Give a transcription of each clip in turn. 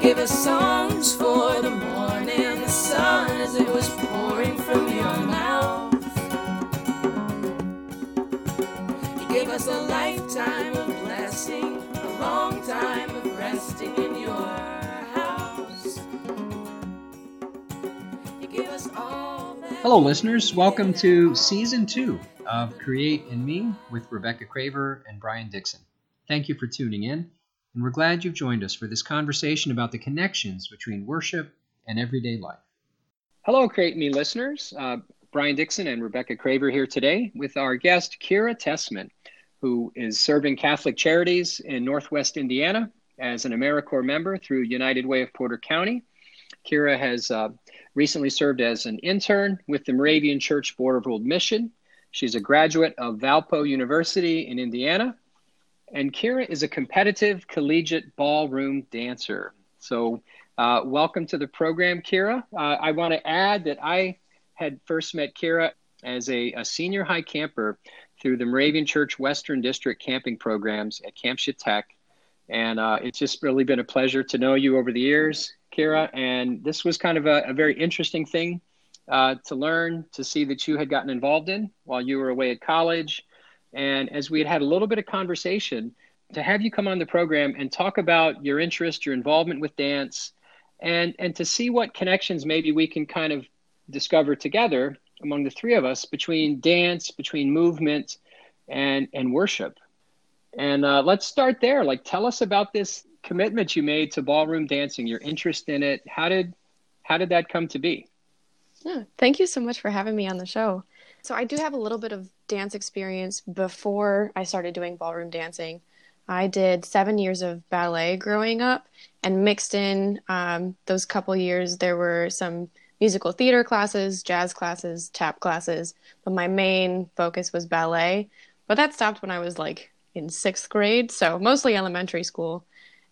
gave us songs for the morning the sun as it was pouring from your mouth. You gave us a lifetime of blessing, a long time of resting in your house. You gave us all that. Hello, listeners. Welcome to season two of Create in Me with Rebecca Craver and Brian Dixon. Thank you for tuning in, and we're glad you've joined us for this conversation about the connections between worship and everyday life. Hello, Create Me listeners. Uh, Brian Dixon and Rebecca Craver here today with our guest, Kira Tessman, who is serving Catholic Charities in Northwest Indiana as an AmeriCorps member through United Way of Porter County. Kira has uh, recently served as an intern with the Moravian Church Board of World Mission. She's a graduate of Valpo University in Indiana. And Kira is a competitive collegiate ballroom dancer. So, uh, welcome to the program, Kira. Uh, I want to add that I had first met Kira as a, a, senior high camper through the Moravian Church Western District camping programs at Camp Tech. And uh, it's just really been a pleasure to know you over the years, Kira. And this was kind of a, a very interesting thing uh, to learn, to see that you had gotten involved in while you were away at college. And as we had had a little bit of conversation, to have you come on the program and talk about your interest, your involvement with dance, and and to see what connections maybe we can kind of discover together among the three of us between dance, between movement, and and worship. And uh, let's start there. Like, tell us about this commitment you made to ballroom dancing. Your interest in it. How did how did that come to be? Yeah, thank you so much for having me on the show. So I do have a little bit of dance experience before I started doing ballroom dancing. I did seven years of ballet growing up, and mixed in um, those couple years, there were some musical theater classes, jazz classes, tap classes, but my main focus was ballet. But that stopped when I was like in sixth grade, so mostly elementary school.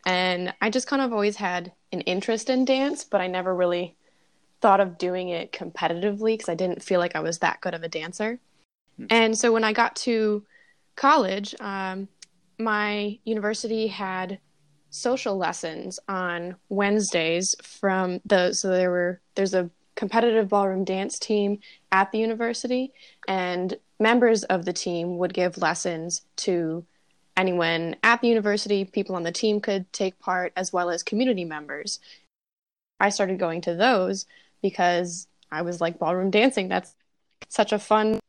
And I just kind of always had an interest in dance, but I never really thought of doing it competitively because I didn't feel like I was that good of a dancer. Mm-hmm. And so when I got to college, um, my university had social lessons on Wednesdays from the so there were there's a competitive ballroom dance team at the university and members of the team would give lessons to anyone at the university people on the team could take part as well as community members i started going to those because i was like ballroom dancing that's such a fun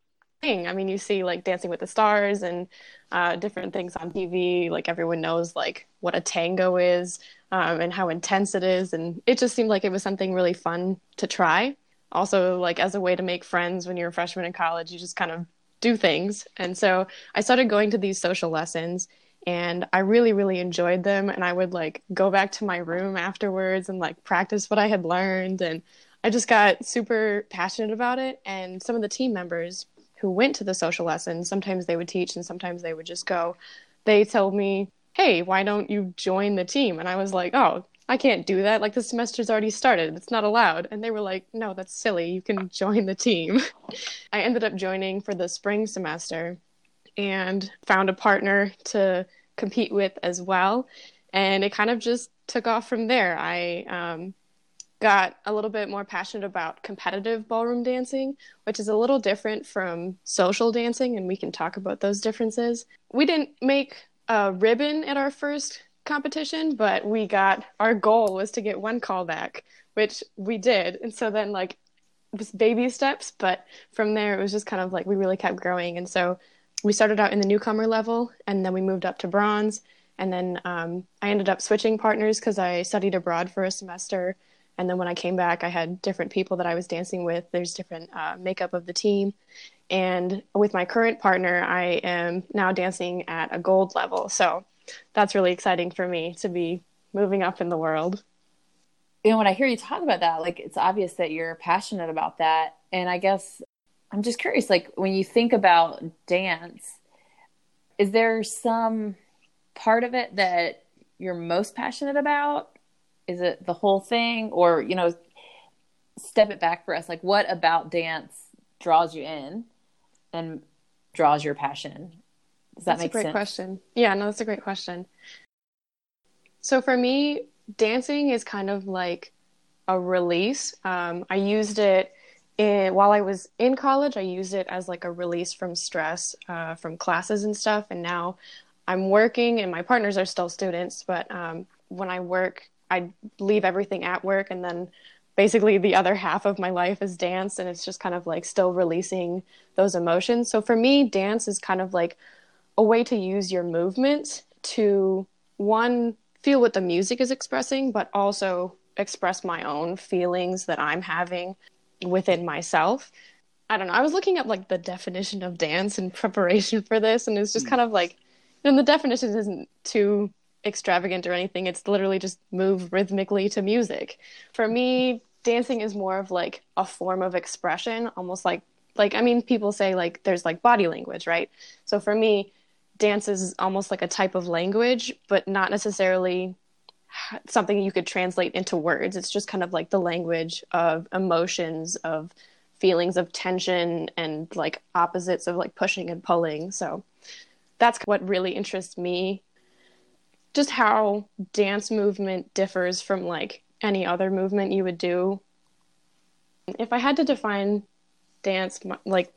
thing i mean you see like dancing with the stars and uh, different things on TV. Like everyone knows like what a tango is um, and how intense it is, and it just seemed like it was something really fun to try. Also, like as a way to make friends when you're a freshman in college, you just kind of do things. And so I started going to these social lessons and I really, really enjoyed them. And I would like go back to my room afterwards and like practice what I had learned. And I just got super passionate about it. And some of the team members who went to the social lessons, sometimes they would teach and sometimes they would just go, they told me, hey, why don't you join the team? And I was like, oh, I can't do that. Like the semester's already started. It's not allowed. And they were like, no, that's silly. You can join the team. I ended up joining for the spring semester and found a partner to compete with as well. And it kind of just took off from there. I um, got a little bit more passionate about competitive ballroom dancing, which is a little different from social dancing, and we can talk about those differences. We didn't make a ribbon at our first competition, but we got our goal was to get one callback, which we did. And so then, like, it was baby steps, but from there, it was just kind of like we really kept growing. And so we started out in the newcomer level, and then we moved up to bronze. And then um, I ended up switching partners because I studied abroad for a semester and then when I came back, I had different people that I was dancing with. There's different uh, makeup of the team. And with my current partner, I am now dancing at a gold level. So that's really exciting for me to be moving up in the world. You know, when I hear you talk about that, like it's obvious that you're passionate about that. And I guess I'm just curious, like when you think about dance, is there some part of it that you're most passionate about? Is it the whole thing or you know step it back for us like what about dance draws you in and draws your passion does that that's make a great sense? question yeah no that's a great question so for me dancing is kind of like a release. Um, I used it in, while I was in college. I used it as like a release from stress uh, from classes and stuff. And now I'm working, and my partners are still students. But um, when I work, I leave everything at work, and then basically the other half of my life is dance, and it's just kind of like still releasing those emotions. So for me, dance is kind of like a way to use your movement to one feel what the music is expressing, but also express my own feelings that I'm having within myself. I don't know. I was looking up like the definition of dance in preparation for this, and it's just mm. kind of like, and the definition isn't too extravagant or anything. It's literally just move rhythmically to music. For me, dancing is more of like a form of expression, almost like like I mean, people say like there's like body language, right? So for me, dance is almost like a type of language, but not necessarily something you could translate into words. It's just kind of like the language of emotions, of feelings of tension, and like opposites of like pushing and pulling. So that's what really interests me. Just how dance movement differs from like any other movement you would do. If I had to define dance, like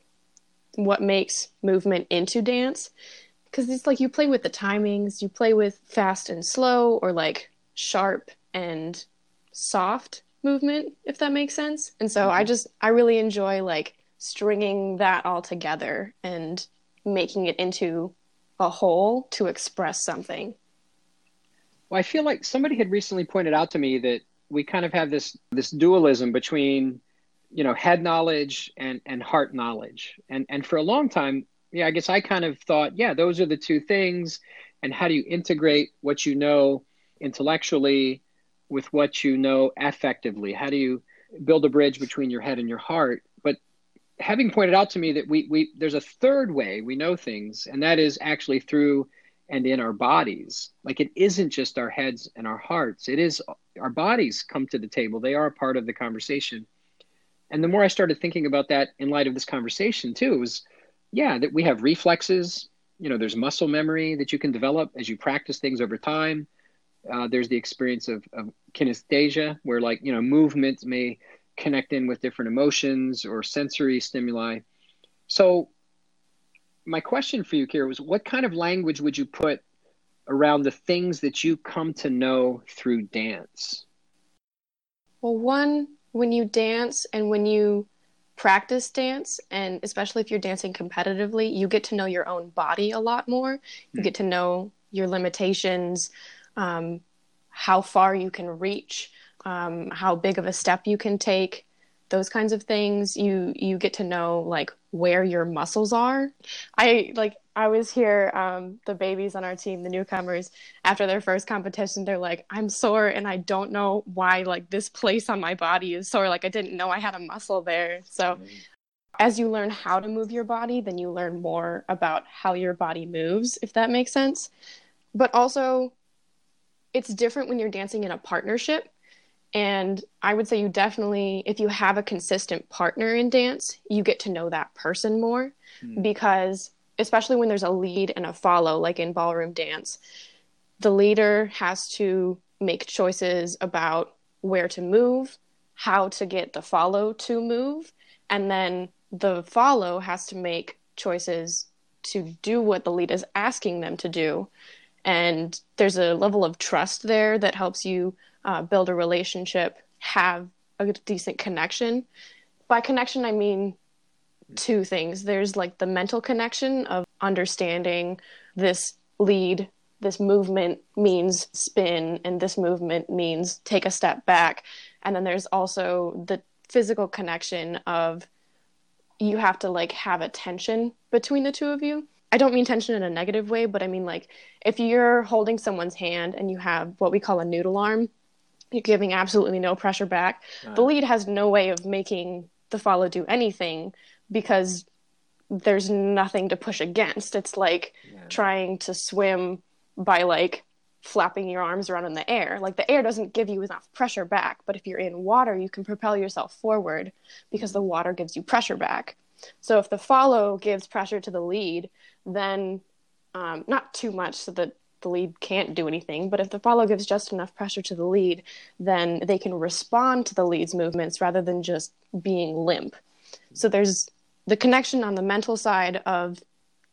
what makes movement into dance, because it's like you play with the timings, you play with fast and slow, or like sharp and soft movement, if that makes sense. And so I mm-hmm. just, I really enjoy like stringing that all together and making it into a whole to express something. Well, I feel like somebody had recently pointed out to me that we kind of have this this dualism between you know head knowledge and and heart knowledge. And and for a long time yeah i guess i kind of thought yeah those are the two things. And how do you integrate what you know intellectually with what you know affectively? How do you build a bridge between your head and your heart? But having pointed out to me that we we there's a third way we know things and that is actually through and in our bodies. Like it isn't just our heads and our hearts, it is our bodies come to the table. They are a part of the conversation. And the more I started thinking about that in light of this conversation, too, was yeah, that we have reflexes. You know, there's muscle memory that you can develop as you practice things over time. Uh, there's the experience of, of kinesthesia, where like, you know, movements may connect in with different emotions or sensory stimuli. So my question for you, Kira, was what kind of language would you put around the things that you come to know through dance? Well, one, when you dance and when you practice dance, and especially if you're dancing competitively, you get to know your own body a lot more. You mm. get to know your limitations, um, how far you can reach, um, how big of a step you can take those kinds of things you you get to know like where your muscles are. I like i was here um, the babies on our team the newcomers after their first competition they're like i'm sore and i don't know why like this place on my body is sore. Like i didn't know i had a muscle there. So mm-hmm. as you learn how to move your body then you learn more about how your body moves if that makes sense. But also it's different when you're dancing in a partnership and I would say you definitely, if you have a consistent partner in dance, you get to know that person more mm. because, especially when there's a lead and a follow, like in ballroom dance, the leader has to make choices about where to move, how to get the follow to move, and then the follow has to make choices to do what the lead is asking them to do. And there's a level of trust there that helps you uh, build a relationship, have a decent connection. By connection, I mean two things. There's like the mental connection of understanding this lead, this movement means spin, and this movement means take a step back. And then there's also the physical connection of you have to like have a tension between the two of you. I don't mean tension in a negative way, but I mean like if you're holding someone's hand and you have what we call a noodle arm, you're giving absolutely no pressure back. The lead has no way of making the follow do anything because there's nothing to push against. It's like yeah. trying to swim by like flapping your arms around in the air. Like the air doesn't give you enough pressure back, but if you're in water, you can propel yourself forward because the water gives you pressure back. So if the follow gives pressure to the lead, then um, not too much so that the lead can't do anything. But if the follow gives just enough pressure to the lead, then they can respond to the lead's movements rather than just being limp. So there's the connection on the mental side of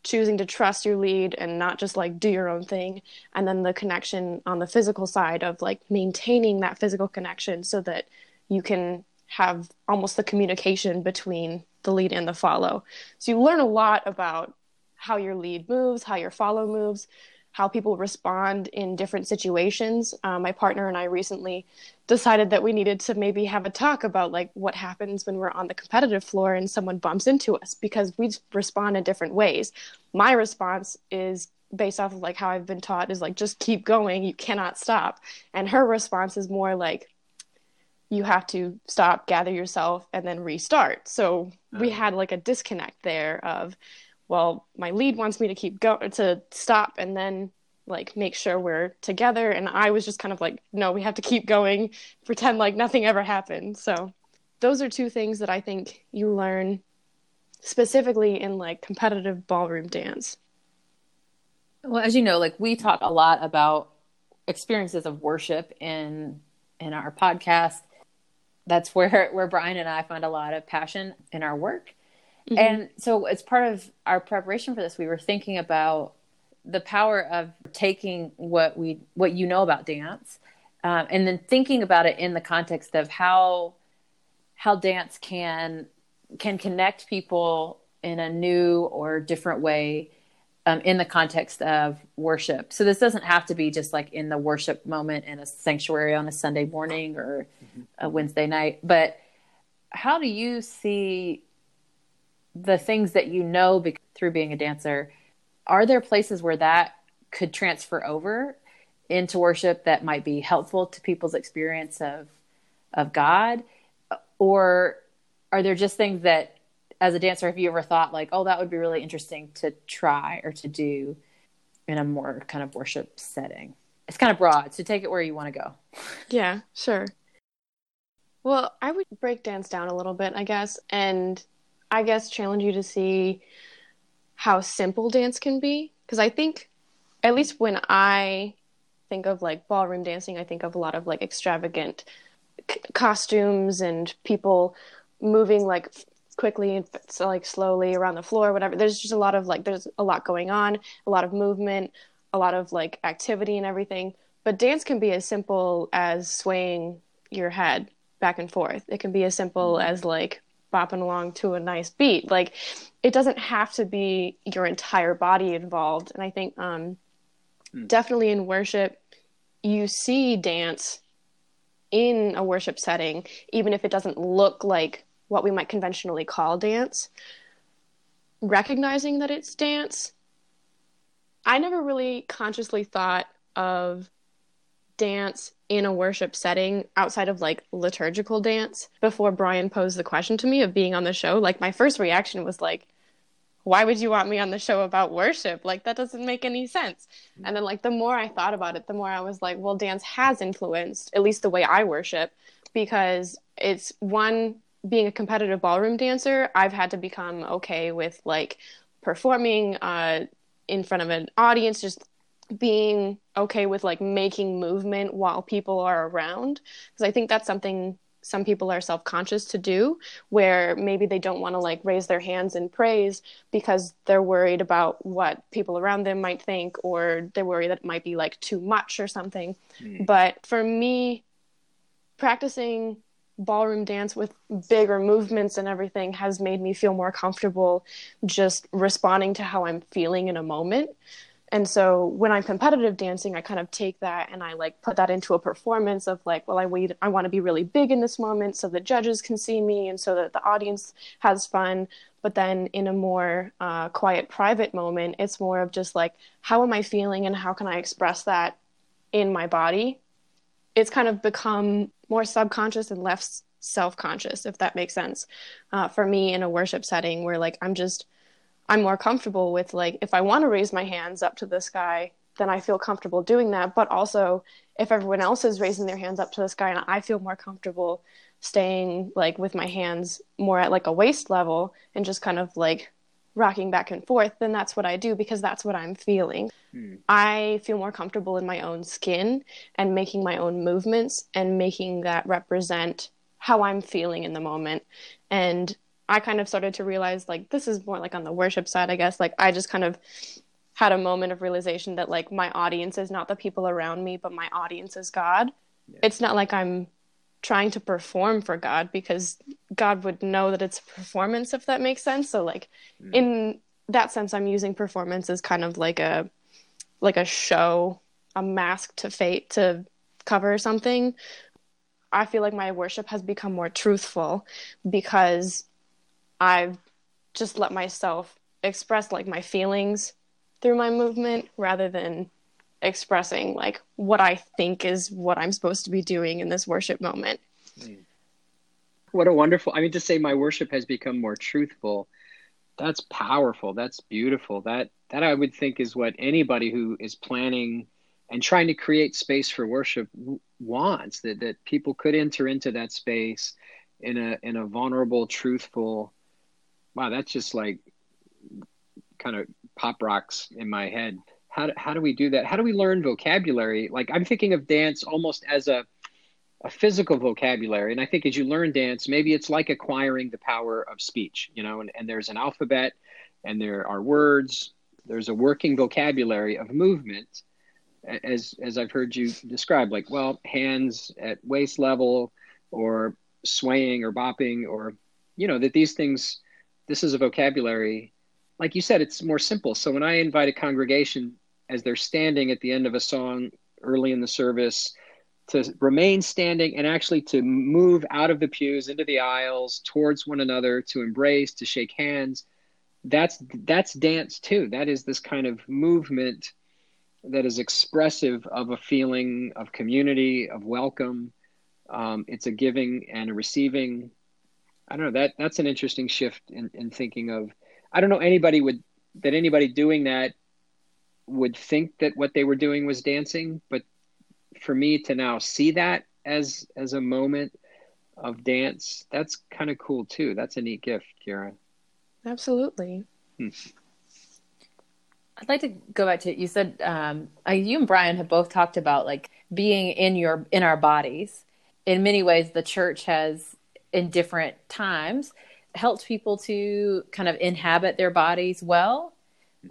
choosing to trust your lead and not just like do your own thing and then the connection on the physical side of like maintaining that physical connection so that you can have almost the communication between the lead and the follow so you learn a lot about how your lead moves how your follow moves how people respond in different situations. Uh, my partner and I recently decided that we needed to maybe have a talk about like what happens when we're on the competitive floor and someone bumps into us because we respond in different ways. My response is based off of like how I've been taught is like just keep going, you cannot stop. And her response is more like you have to stop, gather yourself, and then restart. So we uh-huh. had like a disconnect there of well, my lead wants me to keep go to stop and then like make sure we're together and I was just kind of like no, we have to keep going, pretend like nothing ever happened. So those are two things that I think you learn specifically in like competitive ballroom dance. Well, as you know, like we talk a lot about experiences of worship in in our podcast. That's where where Brian and I find a lot of passion in our work. Mm-hmm. And so, as part of our preparation for this, we were thinking about the power of taking what we what you know about dance, um, and then thinking about it in the context of how how dance can can connect people in a new or different way um, in the context of worship. So this doesn't have to be just like in the worship moment in a sanctuary on a Sunday morning or mm-hmm. a Wednesday night, but how do you see the things that you know be- through being a dancer, are there places where that could transfer over into worship that might be helpful to people's experience of of God? Or are there just things that as a dancer have you ever thought like, oh, that would be really interesting to try or to do in a more kind of worship setting? It's kind of broad, so take it where you want to go. Yeah, sure. Well, I would break dance down a little bit, I guess, and I guess challenge you to see how simple dance can be because I think at least when I think of like ballroom dancing, I think of a lot of like extravagant c- costumes and people moving like quickly and so, like slowly around the floor, whatever. There's just a lot of like there's a lot going on, a lot of movement, a lot of like activity and everything. But dance can be as simple as swaying your head back and forth. It can be as simple mm-hmm. as like bopping along to a nice beat. Like it doesn't have to be your entire body involved. And I think um, mm. definitely in worship, you see dance in a worship setting, even if it doesn't look like what we might conventionally call dance. Recognizing that it's dance, I never really consciously thought of dance in a worship setting outside of like liturgical dance before Brian posed the question to me of being on the show. Like my first reaction was like, why would you want me on the show about worship? Like that doesn't make any sense. And then like the more I thought about it, the more I was like, well, dance has influenced at least the way I worship because it's one being a competitive ballroom dancer, I've had to become okay with like performing uh in front of an audience just being okay with like making movement while people are around. Because i think that's something some people are self-conscious to do where maybe they don't want to like raise their hands in praise because they're worried about what people around them might think or they're worried that it might be like too much or something. Mm. but for me practicing ballroom dance with bigger movements and everything has made me feel more comfortable just responding to how i'm feeling in a moment and so when i'm competitive dancing i kind of take that and i like put that into a performance of like well i wait i want to be really big in this moment so the judges can see me and so that the audience has fun. But then in a more uh, quiet private moment it's more of just like how am i feeling and how can i express that in my body? It's kind of become more subconscious and less self-conscious if that makes sense. Uh, for me in a worship setting where like i'm just I'm more comfortable with like if I want to raise my hands up to the sky, then I feel comfortable doing that. But also if everyone else is raising their hands up to the sky and I feel more comfortable staying like with my hands more at like a waist level and just kind of like rocking back and forth, then that's what I do because that's what I'm feeling. Mm. I feel more comfortable in my own skin and making my own movements and making that represent how I'm feeling in the moment. And I kind of started to realize like this is more like on the worship side, I guess. Like I just kind of had a moment of realization that like my audience is not the people around me, but my audience is God. Yeah. It's not like I'm trying to perform for God because God would know that it's a performance if that makes sense. So like mm. in that sense I'm using performance as kind of like a like a show, a mask to fate to cover something. I feel like my worship has become more truthful because I've just let myself express like my feelings through my movement rather than expressing like what I think is what I'm supposed to be doing in this worship moment. Hmm. What a wonderful, I mean, to say my worship has become more truthful, that's powerful. That's beautiful. That, that I would think is what anybody who is planning and trying to create space for worship wants that, that people could enter into that space in a, in a vulnerable, truthful, wow, that's just like kind of pop rocks in my head how do, how do we do that? How do we learn vocabulary? Like I'm thinking of dance almost as a a physical vocabulary. And I think as you learn dance, maybe it's like acquiring the power of speech, you know, and, and there's an alphabet and there are words, there's a working vocabulary of movement as as I've heard you describe, like well, hands at waist level or swaying or bopping or you know, that these things this is a vocabulary like you said, it's more simple. So when I invite a congregation as they're standing at the end of a song early in the service to remain standing and actually to move out of the pews into the aisles towards one another to embrace to shake hands that's that's dance too that is this kind of movement that is expressive of a feeling of community of welcome um, it's a giving and a receiving i don't know that that's an interesting shift in, in thinking of i don't know anybody would that anybody doing that would think that what they were doing was dancing, but for me to now see that as as a moment of dance, that's kind of cool too. That's a neat gift, Kira. Absolutely. Hmm. I'd like to go back to you said um, you and Brian have both talked about like being in your in our bodies. In many ways, the church has in different times helped people to kind of inhabit their bodies well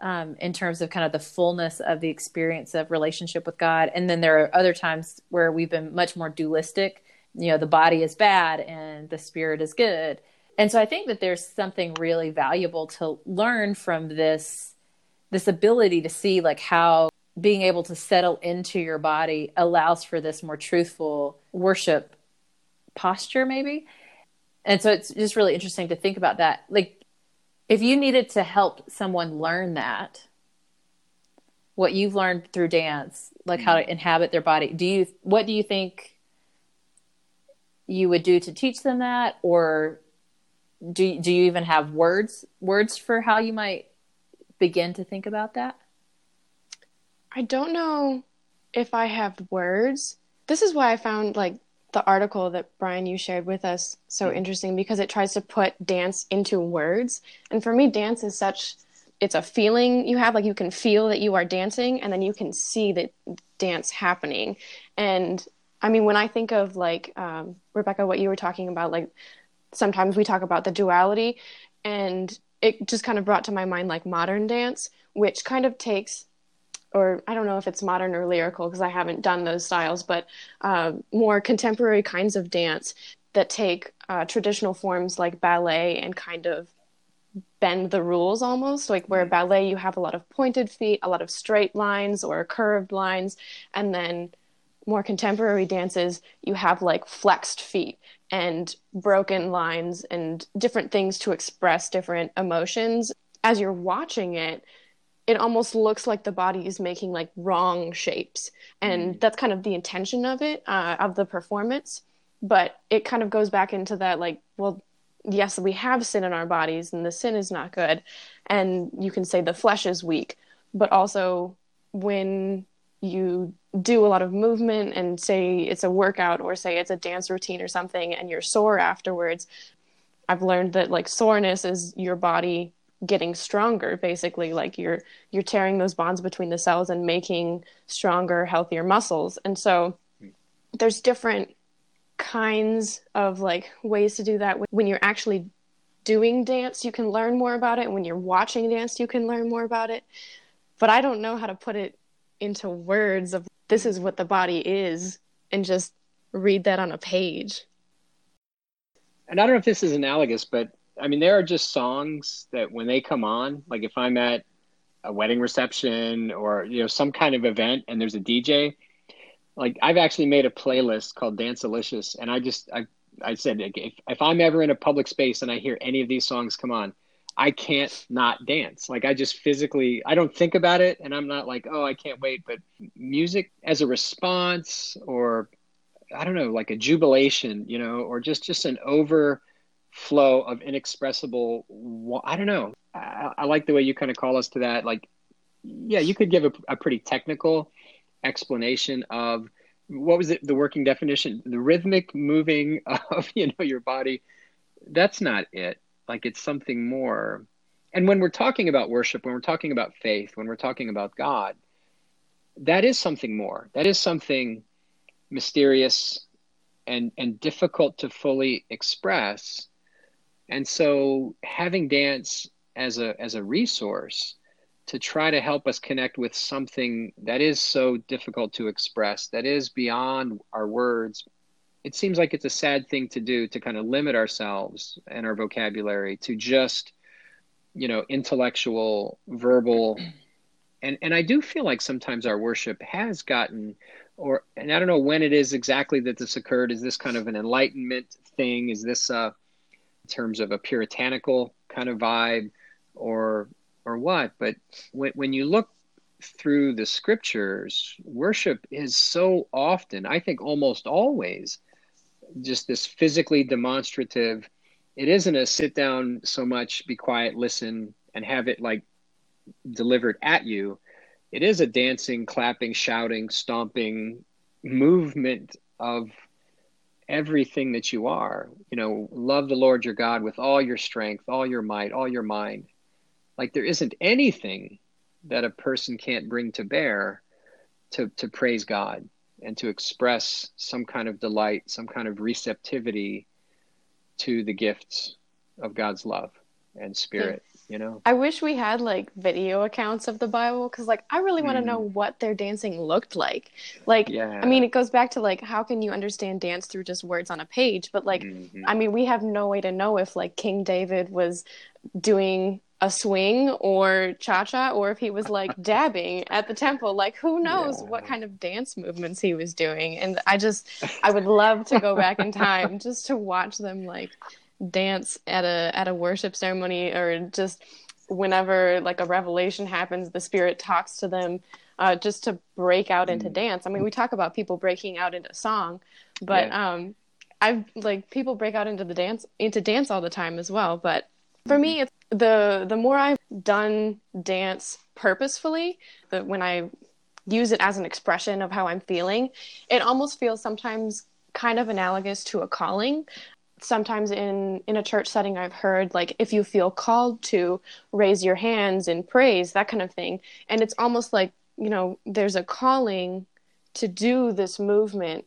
um, in terms of kind of the fullness of the experience of relationship with God. And then there are other times where we've been much more dualistic. You know, the body is bad and the spirit is good. And so I think that there's something really valuable to learn from this this ability to see like how being able to settle into your body allows for this more truthful worship posture maybe. And so it's just really interesting to think about that. Like if you needed to help someone learn that what you've learned through dance like how to mm-hmm. inhabit their body do you what do you think you would do to teach them that or do do you even have words words for how you might begin to think about that i don't know if i have words this is why i found like the article that Brian you shared with us so interesting because it tries to put dance into words. And for me, dance is such it's a feeling you have like you can feel that you are dancing and then you can see that dance happening. And I mean, when I think of like um, Rebecca, what you were talking about, like sometimes we talk about the duality, and it just kind of brought to my mind like modern dance, which kind of takes or I don't know if it's modern or lyrical because I haven't done those styles, but uh, more contemporary kinds of dance that take uh, traditional forms like ballet and kind of bend the rules almost like where mm-hmm. ballet you have a lot of pointed feet a lot of straight lines or curved lines and then more contemporary dances you have like flexed feet and broken lines and different things to express different emotions as you're watching it it almost looks like the body is making like wrong shapes and mm. that's kind of the intention of it uh, of the performance but it kind of goes back into that like well yes we have sin in our bodies and the sin is not good and you can say the flesh is weak but also when you do a lot of movement and say it's a workout or say it's a dance routine or something and you're sore afterwards i've learned that like soreness is your body getting stronger basically like you're you're tearing those bonds between the cells and making stronger healthier muscles. And so there's different kinds of like ways to do that. When you're actually doing dance you can learn more about it. When you're watching dance you can learn more about it. But i don't know how to put it into words of this is what the body is and just read that on a page. And i don't know if this is analogous but I mean, there are just songs that when they come on, like if I'm at a wedding reception or you know some kind of event and there's a DJ, like I've actually made a playlist called Dance Delicious, and I just I I said if if I'm ever in a public space and I hear any of these songs come on, I can't not dance. Like I just physically I don't think about it, and I'm not like oh I can't wait, but music as a response or I don't know like a jubilation, you know, or just just an over flow of inexpressible i don't know. I, I, like the way you kind of call us to that like yeah you could give a, a pretty technical explanation of what was it the working definition the rhythmic moving of you know your body. That's not it. Like it's something more. And when we're talking about worship when we're talking about faith when we're talking about god that is something more. That is something mysterious and and difficult to fully express and so having dance as a as a resource to try to help us connect with something that is so difficult to express, that is beyond our words, it seems like it's a sad thing to do to kind of limit ourselves and our vocabulary to just, you know, intellectual, verbal. And, and I do feel like sometimes our worship has gotten, or, and I don't know when it is exactly that this occurred. Is this kind of an enlightenment thing? Is this a, terms of a puritanical kind of vibe or or what but when, when you look through the scriptures worship is so often i think almost always just this physically demonstrative it isn't a sit down so much be quiet listen and have it like delivered at you. It is a dancing clapping shouting stomping movement of everything that you are. You know, love the Lord your God with all your strength, all your might, all your mind. Like there isn't anything that a person can't bring to bear to, to praise God and to express some kind of delight, some kind of receptivity to the gifts of God's love and hmm. spirit you know i wish we had like video accounts of the bible because like i really want to mm. know what their dancing looked like like yeah. i mean it goes back to like how can you understand dance through just words on a page but like mm-hmm. i mean we have no way to know if like king david was doing a swing or cha-cha or if he was like dabbing at the temple like who knows yeah. what kind of dance movements he was doing and i just i would love to go back in time just to watch them like dance at a at a worship ceremony or just whenever like a revelation happens the spirit talks to them uh, just to break out into mm. dance i mean we talk about people breaking out into song but yeah. um i've like people break out into the dance into dance all the time as well but for me it's the the more i've done dance purposefully the when i use it as an expression of how i'm feeling it almost feels sometimes kind of analogous to a calling sometimes in in a church setting i've heard like if you feel called to raise your hands in praise that kind of thing. And it's almost like you know there's a calling to do this movement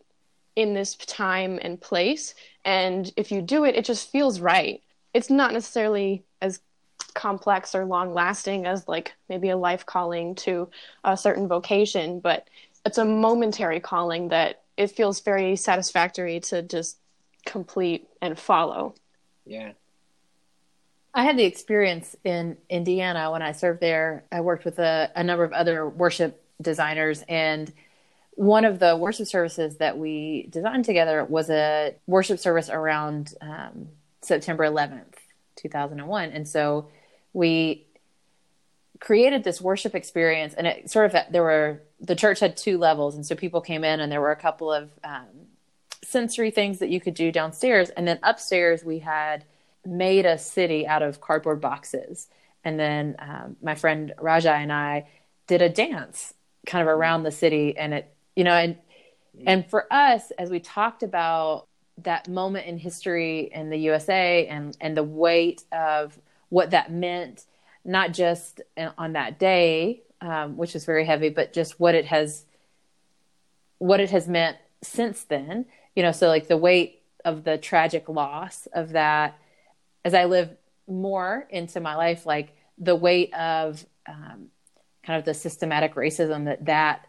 in this time and place. And if you do it it just feels right. It's not necessarily as complex or long lasting as like maybe a life calling to a certain vocation but it's a momentary calling that it feels very satisfactory to just complete and follow. Yeah. I had the experience in Indiana when I served there. I worked with a, a number of other worship designers, and one of the worship services that we designed together was a worship service around um, September 11th, 2001. And so we created this worship experience, and it sort of there were the church had two levels, and so people came in, and there were a couple of um, sensory things that you could do downstairs. And then upstairs, we had made a city out of cardboard boxes. And then um, my friend Raja and I did a dance kind of around the city. And it, you know, and, and for us, as we talked about that moment in history in the USA and, and the weight of what that meant, not just on that day, um, which is very heavy, but just what it has, what it has meant since then. You know, so like the weight of the tragic loss of that, as I live more into my life, like the weight of um, kind of the systematic racism that that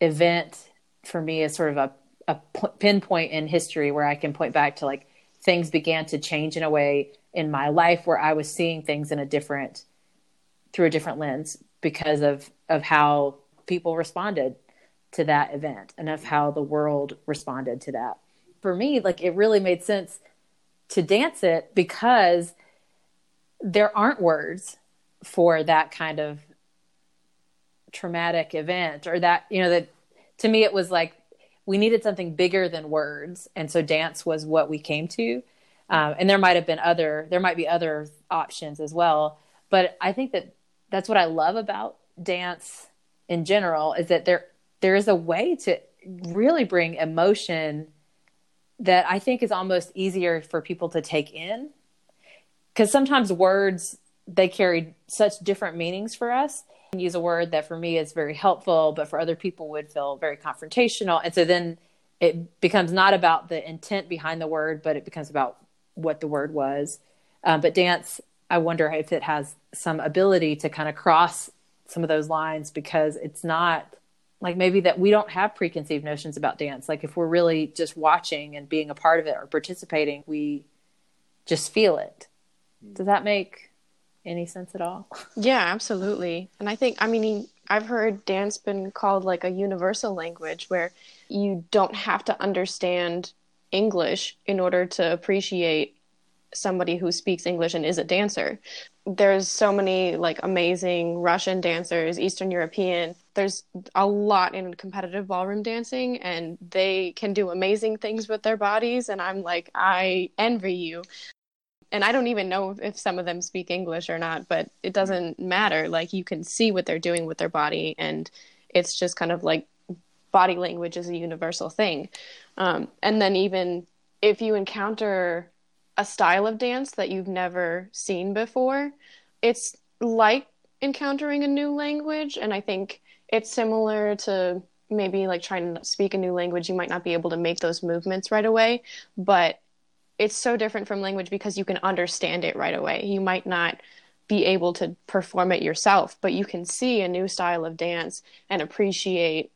event for me is sort of a, a pinpoint in history where I can point back to like things began to change in a way in my life where I was seeing things in a different through a different lens because of of how people responded to that event and of how the world responded to that. For me, like it really made sense to dance it because there aren't words for that kind of traumatic event or that you know that to me it was like we needed something bigger than words. And so dance was what we came to. Um, and there might have been other there might be other options as well. But i think that that's what i love about dance in general is that there there is a way to really bring emotion that i think is almost easier for people to take in. Because sometimes words they carry such different meanings for us. Use a word that for me is very helpful but for other people would feel very confrontational. And so then it becomes not about the intent behind the word but it becomes about what the word was. Um, but dance i wonder if it has some ability to kind of cross some of those lines because it's not like maybe that we don't have preconceived notions about dance like if we're really just watching and being a part of it or participating we just feel it hmm. does that make any sense at all? Yeah, absolutely. And I think, I mean, I've heard dance been called like a universal language where you don't have to understand English in order to appreciate somebody who speaks English and is a dancer. There's so many like amazing Russian dancers, Eastern European. There's a lot in competitive ballroom dancing and they can do amazing things with their bodies and I'm like I envy you and I don't even know if some of them speak English or not, but it doesn't matter. Like you can see what they're doing with their body, and it's just kind of like body language is a universal thing. Um, and then even if you encounter a style of dance that you've never seen before, it's like encountering a new language, and I think it's similar to maybe like trying to speak a new language. You might not be able to make those movements right away, but it's so different from language because you can understand it right away. You might not be able to perform it yourself, but you can see a new style of dance and appreciate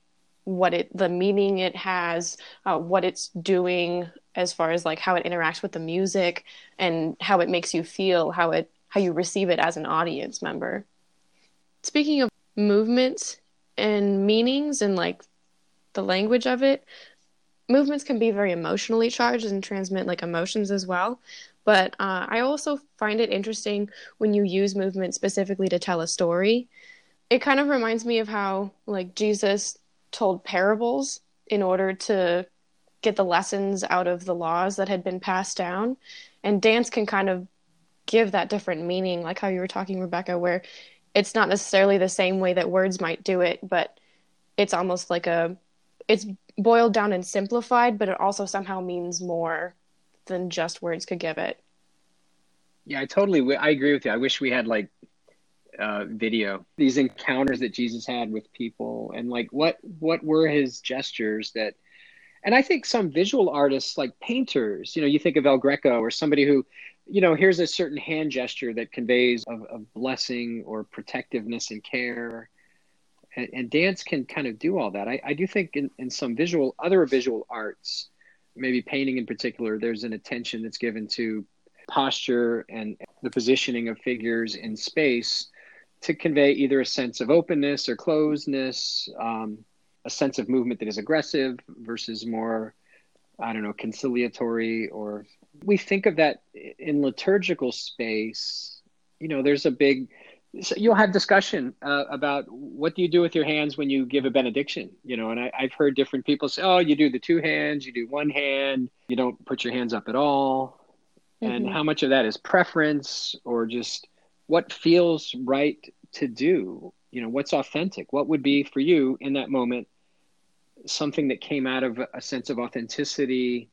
what it the meaning it has, uh, what it's doing as far as like how it interacts with the music and how it makes you feel, how it how you receive it as an audience member. Speaking of movements and meanings and like the language of it, movements can be very emotionally charged and transmit like emotions as well. But uh, I also find it interesting when you use movement specifically to tell a story. It kind of reminds me of how like Jesus told parables in order to get the lessons out of the laws that had been passed down. And dance can kind of give that different meaning, like how you were talking, Rebecca, where it's not necessarily the same way that words might do it, but it's almost like a it's boiled down and simplified, but it also somehow means more than just words could give it. Yeah, I totally I agree with you. I wish we had like uh, video these encounters that Jesus had with people and like what what were his gestures that and I think some visual artists like painters, you know, you think of El Greco or somebody who, you know, here's a certain hand gesture that conveys of, blessing or protectiveness and care and, and, dance can kind of do all that. I, I do think in, in some visual, other visual arts, maybe painting in particular, there's an attention that's given to posture and the positioning of figures in space to convey either a sense of openness or closedness, um, a sense of movement that is aggressive versus more, I don't know, conciliatory. Or we think of that in liturgical space. You know, there's a big so you'll have discussion uh, about what do you do with your hands when you give a benediction you know and I, have heard different people say oh you do the two hands you do one hand you don't put your hands up at all mm-hmm. and how much of that is preference or just what feels right to do you know what's authentic what would be for you in that moment something that came out of a sense of authenticity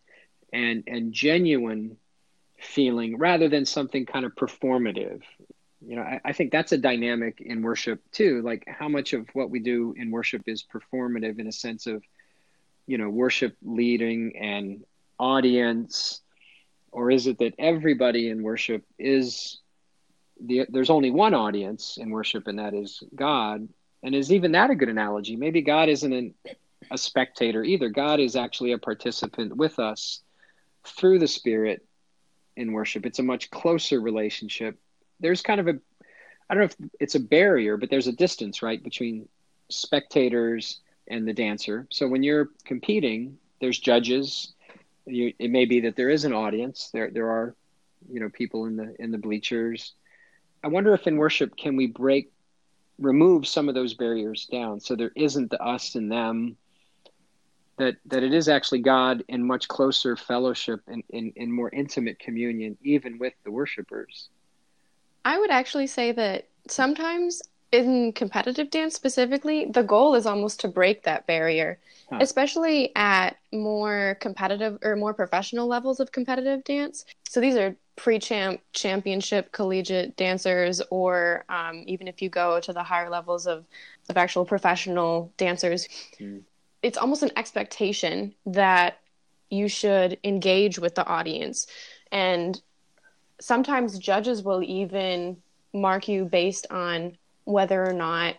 and and genuine feeling rather than something kind of performative you know, I, I, think that's a dynamic in worship too. Like how much of what we do in worship is performative in a sense of, you know, worship leading and audience, or is it that everybody in worship is the there's only one audience in worship and that is God. And is even that a good analogy? Maybe God isn't an, a spectator either. God is actually a participant with us through the Spirit in worship. It's a much closer relationship there's kind of a I don't know if it's a barrier, but there's a distance, right, between spectators and the dancer. So when you're competing, there's judges. You, it may be that there is an audience. There there are, you know, people in the in the bleachers. I wonder if in worship can we break remove some of those barriers down so there isn't the us and them that that it is actually God in much closer fellowship and in, in more intimate communion even with the worshipers. I would actually say that sometimes in competitive dance specifically, the goal is almost to break that barrier, huh. especially at more competitive or more professional levels of competitive dance. So these are pre-champ, championship, collegiate dancers, or um, even if you go to the higher levels of of actual professional dancers, mm. It's almost an expectation that you should engage with the audience and sometimes judges will even mark you based on whether or not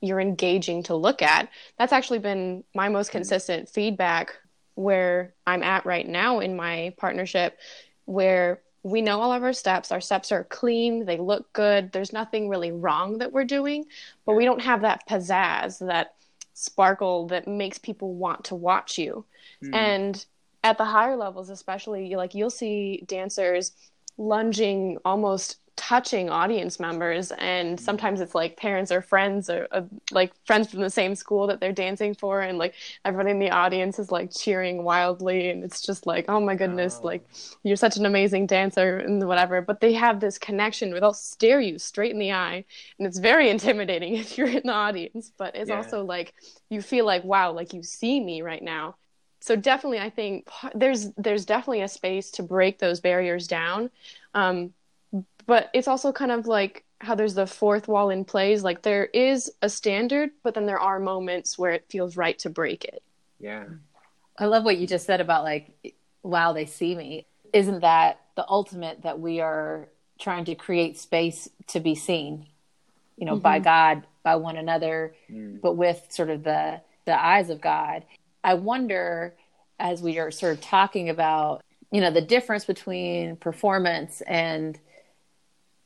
you're engaging to look at. That's actually been my most hmm. consistent feedback where I'm at right now in my partnership, where we know all of our steps. Our steps are clean, they look good. There's nothing really wrong that we're doing, but we don't have that pizzazz, that sparkle that makes people want to watch you. Mm. And at the higher levels, especially, like you'll see dancers lunging almost touching audience members and mm-hmm. sometimes it's like parents or friends or uh, like friends from the same school that they're dancing for and like everybody in the audience is like cheering wildly and it's just like oh my goodness oh. like you're such an amazing dancer and whatever but they have this connection where they'll stare you straight in the eye and it's very intimidating if you're in the audience but it's yeah. also like you feel like wow like you see me right now so definitely i think there's there's definitely a space to break those barriers down um, but it's also kind of like how there's the fourth wall in plays. Like there is a standard but then there are moments where it feels right to break it. Yeah. I love what you just said about like wow they see me. Isn't that the ultimate that we are trying to create space to be seen you know mm-hmm. by god by one another mm. but with sort of the the eyes of god? I wonder as we are sort of talking about, you know, the difference between performance and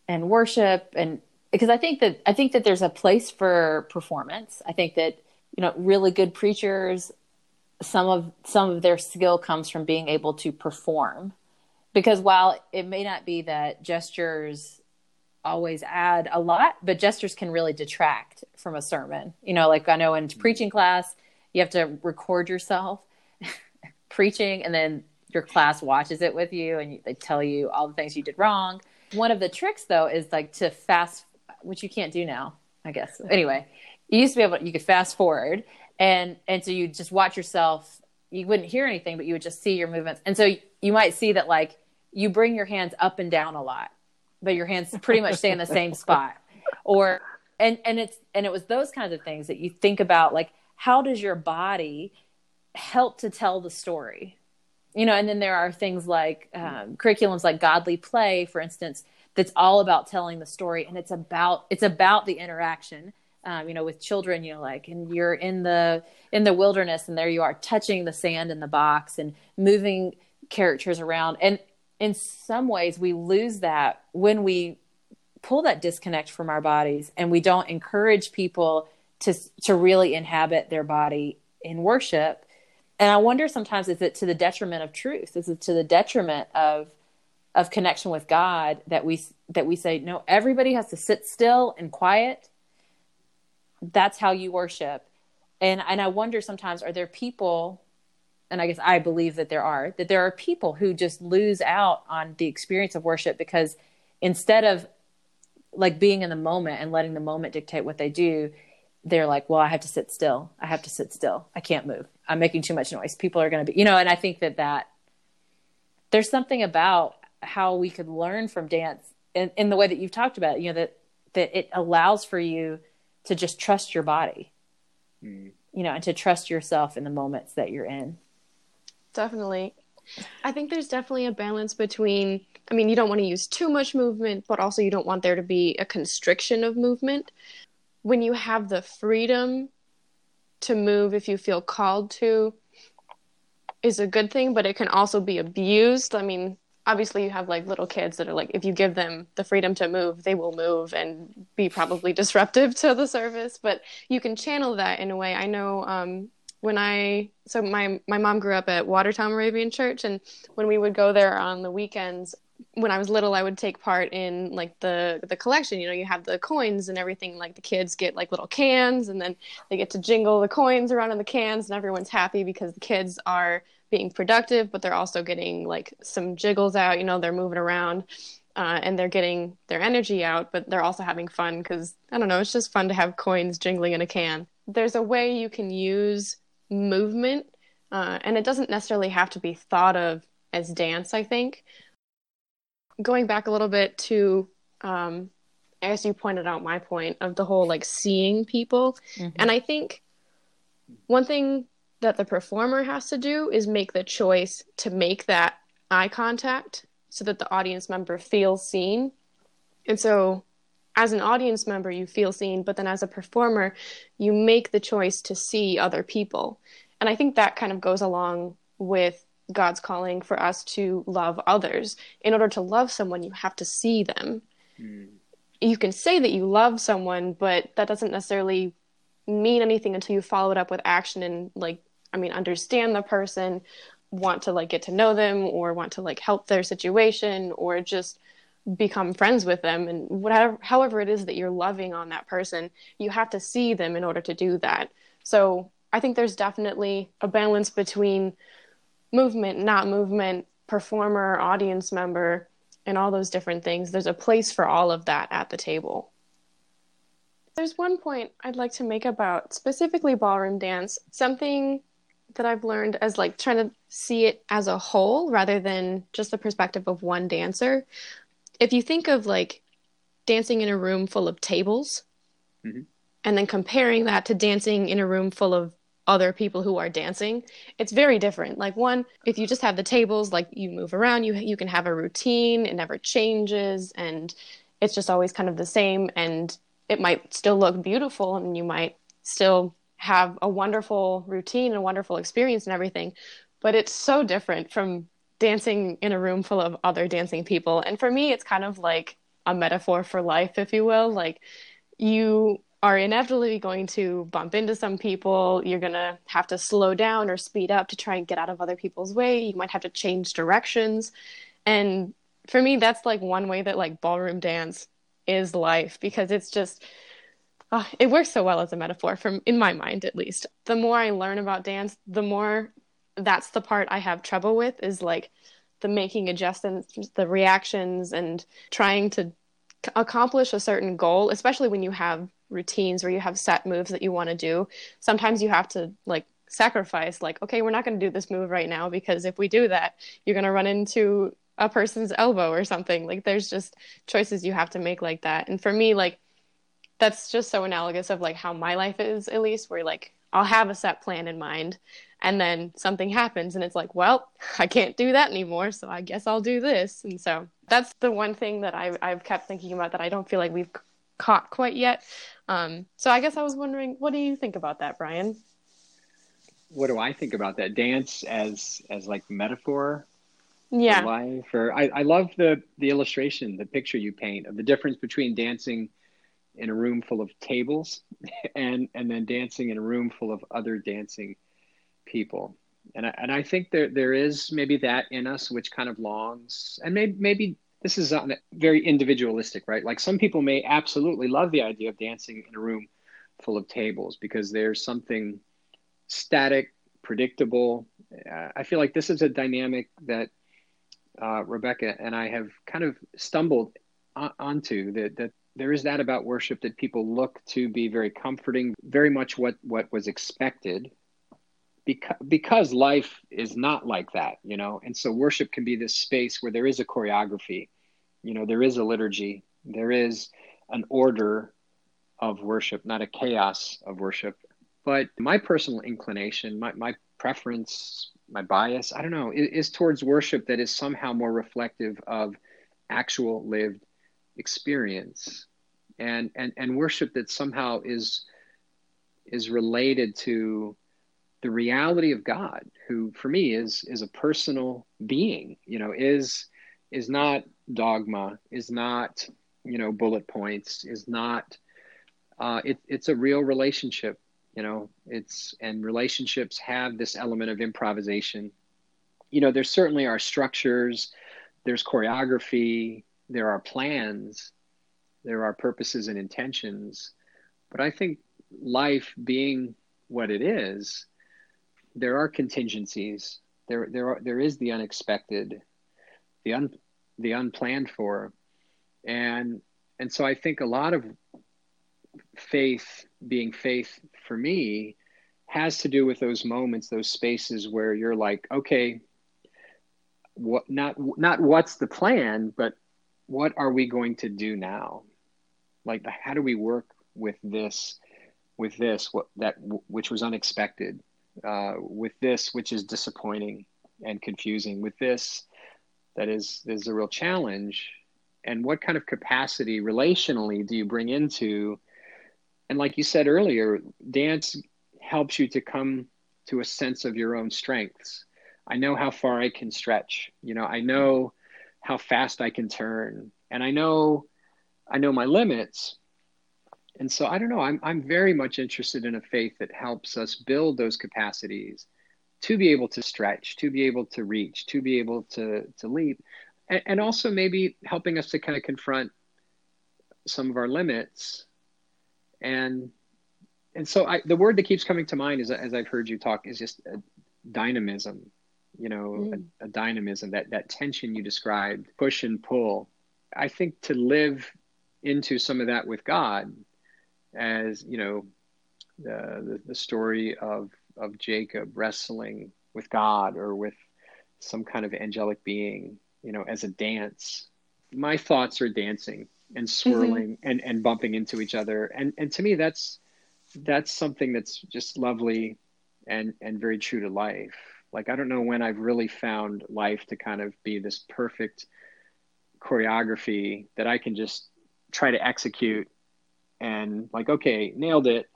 and worship and because I think that I think that there's a place for performance. I think that you know really good preachers some of some of their skill comes from being able to perform because while it may not be that gestures always add a lot but gestures can really detract from a sermon you know like i know in preaching class you have to record yourself preaching and then your class watches it with you and they tell you all the things you did wrong. One of the tricks though is like to fast which you can't do now, I guess. Anyway, you used to be able to, you could fast forward and and so you just watch yourself you wouldn't hear anything but you would just see your movements. And so you might see that like you bring your hands up and down a lot, but your hands pretty much stay in the same spot. Or and and it's and it was those kinds of things that you think about like how does your body help to tell the story you know and then there are things like um, curriculums like godly play for instance that's all about telling the story and it's about it's about the interaction um, you know with children you know like and you're in the in the wilderness and there you are touching the sand in the box and moving characters around. And in some ways we lose that when we pull that disconnect from our bodies and we don't encourage people to to really inhabit their body in worship and i wonder sometimes is it to the detriment of truth? Is it to the detriment of of connection with god that we that we say no everybody has to sit still and quiet that's how you worship. And and i wonder sometimes are there people and i guess i believe that there are that there are people who just lose out on the experience of worship because instead of like being in the moment and letting the moment dictate what they do they're like, well, I have to sit still. I have to sit still. I can't move. I'm making too much noise. People are going to be, you know, and I think that that there's something about how we could learn from dance in, in the way that you've talked about, you know, that that it allows for you to just trust your body, mm. you know, and to trust yourself in the moments that you're in. Definitely. I think there's definitely a balance between, I mean, you don't want to use too much movement, but also you don't want there to be a constriction of movement. When you have the freedom to move if you feel called to, is a good thing, but it can also be abused. I mean, obviously you have like little kids that are like if you give them the freedom to move they will move and be probably disruptive to the service but you can channel that in a way i know um, when i so my my mom grew up at watertown moravian church and when we would go there on the weekends when I was little, I would take part in like the the collection. You know, you have the coins and everything. Like the kids get like little cans, and then they get to jingle the coins around in the cans, and everyone's happy because the kids are being productive, but they're also getting like some jiggles out. You know, they're moving around. Uh, and they're getting their energy out, but they're also having fun because I don't know, it's just fun to have coins jingling in a can. There's a way you can use movement, uh, and it doesn't necessarily have to be thought of as dance, I think. Going back a little bit to, um, as you pointed out, my point of the whole like seeing people, mm-hmm. and I think one thing that the performer has to do is make the choice to make that eye contact so that the audience member feels seen. And so, as an audience member, you feel seen, but then as a performer, you make the choice to see other people. And I think that kind of goes along with God's calling for us to love others. In order to love someone, you have to see them. Mm. You can say that you love someone, but that doesn't necessarily mean anything until you follow it up with action and like I mean, understand the person, want to like get to know them or want to like help their situation or just become friends with them and whatever however it is that you're loving on that person you have to see them in order to do that so i think there's definitely a balance between movement not movement performer audience member and all those different things there's a place for all of that at the table there's one point i'd like to make about specifically ballroom dance something that I've learned as like trying to see it as a whole rather than just the perspective of one dancer. If you think of like dancing in a room full of tables mm-hmm. and then comparing that to dancing in a room full of other people who are dancing it's very different. Like one if you just have the tables like you move around you you can have a routine it never changes and it's just always kind of the same and it might still look beautiful and you might still have a wonderful routine and a wonderful experience and everything but it's so different from dancing in a room full of other dancing people. And for me it's kind of like a metaphor for life if you will. Like you are inevitably going to bump into some people. You're going to have to slow down or speed up to try and get out of other people's way. You might have to change directions. And for me that's like one way that like ballroom dance is life because it's just oh, it works so well as a metaphor from in my mind at least. The more i learn about dance the more that's the part i have trouble with is like the making adjustments the reactions and trying to accomplish a certain goal especially when you have routines where you have set moves that you want to do. Sometimes you have to like sacrifice like okay we're not going to do this move right now because if we do that you're going to run into a person's elbow or something. Like there's just choices you have to make like that. And for me like that's just so analogous of like how my life is at least where like I'll have a set plan in mind and then something happens and it's like well I can't do that anymore so I guess I'll do this. And so that's the one thing that I've, I've kept thinking about that I don't feel like we've caught quite yet um, so I guess I was wondering what do you think about that Brian? What do I think about that? Dance as as like metaphor yeah. life? Or I, I love the the illustration the picture you paint of the difference between dancing in a room full of tables and and then dancing in a room full of other dancing people. And I, and I think there there is maybe that in us which kind of longs and maybe maybe this is very individualistic right? Like some people may absolutely love the idea of dancing in a room full of tables because there's something static predictable. Uh, i feel like this is a dynamic that uh, rebecca and i have kind of stumbled on, onto that that there is that about worship that people look to be very comforting, very much what what was expected, because because life is not like that, you know. And so worship can be this space where there is a choreography, You know, there is a liturgy, there is an order of worship, not a chaos of worship. But my personal inclination, my, my preference, my bias, I don't know, is, is towards worship that is somehow more reflective of actual lived experience and and and worship that somehow is is related to the reality of God, who for me is is a personal being, you know, is is not dogma, is not you know bullet points, is not. Uh, it, it's a real relationship, you know. It's and relationships have this element of improvisation. You know, there certainly are structures, there's choreography, there are plans, there are purposes and intentions, but I think life being what it is, there are contingencies. There, there, are, there is the unexpected, the un, the unplanned for, and and so I think a lot of faith, being faith for me, has to do with those moments, those spaces where you're like, okay, what not not what's the plan, but what are we going to do now? Like, how do we work with this with this what that which was unexpected uh, with this which is disappointing and confusing. With this that is is a real challenge. And what kind of capacity relationally do you bring into and like you said earlier dance helps you to come to a sense of your own strengths. I know how far i can stretch. You know i know how fast i can turn. And i know i know my limits and so I don't know, I'm, I'm very much interested in a faith that helps us build those capacities to be able to stretch, to be able to reach, to be able to, to leap, and, and also maybe helping us to kind of confront some of our limits. And and so I, the word that keeps coming to mind is, as I've heard you talk, is just dynamism. You know, mm. a, a dynamism that that tension you described, push and pull. I think to live into some of that with God as you know the, the, the story of of Jacob wrestling with God or with some kind of angelic being, you know, as a dance. My thoughts are dancing and mm-hmm. swirling mm-hmm. and, and bumping into each other. And and to me that's that's something that's just lovely and and very true to life. Like I don't know when I've really found life to kind of be this perfect choreography that I can just try to execute and like okay nailed it.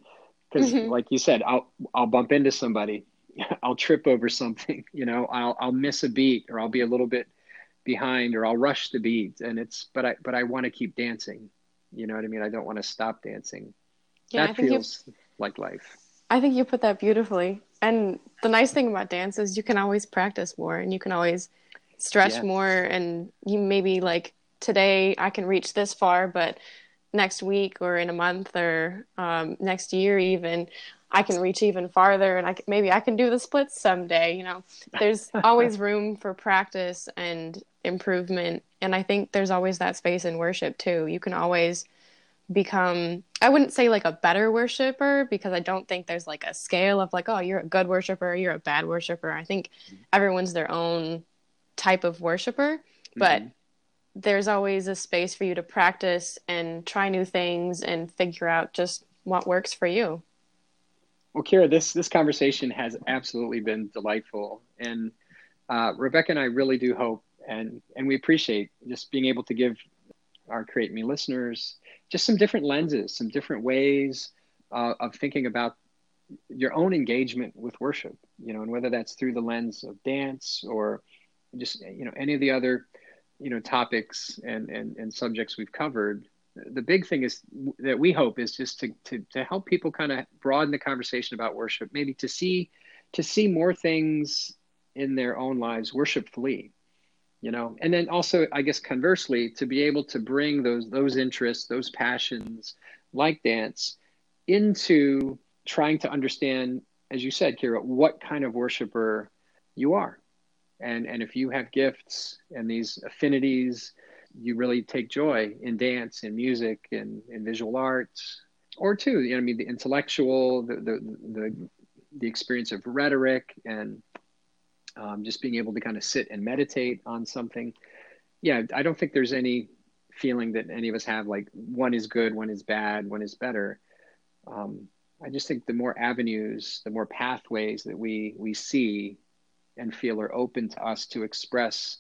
Because mm-hmm. like you said i'll i'll bump into somebody. I'll trip over something you know i'll i'll miss a beat or i'll be a little bit behind or i'll rush the beat. And it's but i but i want to keep dancing. You know what i mean? I don't want to stop dancing. Yeah, that feels like life. I think you put that beautifully. And the nice thing about dance is you can always practice more and you can always stretch more. And you maybe like today i can reach this far but next week or in a month or um, next year even i can reach even farther and i can, maybe i can do the splits someday you know. There's always room for practice and improvement and i think there's always that space in worship too. You can always become i wouldn't say like a better worshiper because i don't think there's like a scale of like oh you're a good worshiper you're a bad worshiper. I think everyone's their own type of worshiper but mm-hmm there's always a space for you to practice and try new things and figure out just what works for you. Well, Kira, this this conversation has absolutely been delightful, and uh, Rebecca and I really do hope and and we appreciate just being able to give our Create Me listeners just some different lenses, some different ways uh, of thinking about your own engagement with worship. You know, and whether that's through the lens of dance or just you know any of the other you know topics and, and and subjects we've covered the big thing is that we hope is just to to, to help people kind of broaden the conversation about worship maybe to see to see more things in their own lives worshipfully you know? And then also i guess conversely to be able to bring those those interests those passions like dance into trying to understand as you said kira what kind of worshiper you are and and if you have gifts and these affinities you really take joy in dance and music and, and visual arts or too you know i mean the intellectual the the the, the experience of rhetoric and um, just being able to kind of sit and meditate on something yeah i don't think there's any feeling that any of us have like one is good, one is bad, one is better. Um, I just think the more avenues, the more pathways that we we see and feel are open to us to express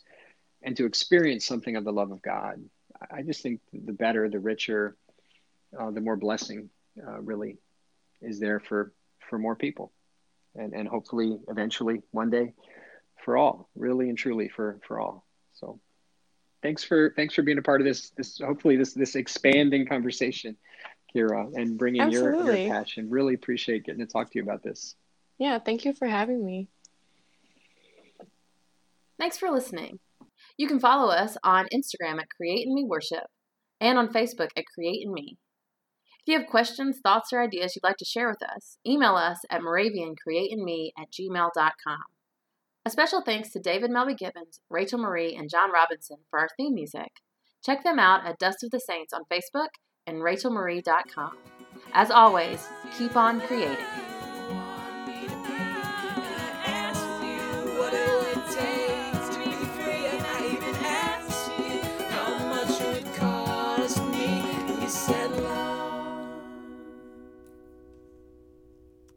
and to experience something of the love of God. I just think the better, the richer, uh, the more blessing uh, really is there for for more people, and and hopefully eventually one day for all, really and truly for for all. So thanks for thanks for being a part of this this hopefully this this expanding conversation, Kira, and bringing your, your passion. Really appreciate getting to talk to you about this. Yeah, thank you for having me. Thanks for listening. You can follow us on Instagram at Create in Me Worship and on Facebook at Create in Me. If you have questions, thoughts, or ideas you'd like to share with us, email us at moraviancreateinme at gmail.com. A special thanks to David Melby Gibbons, Rachel Marie, and John Robinson for our theme music. Check them out at Dust of the Saints on Facebook and rachelmarie.com. As always, keep on creating.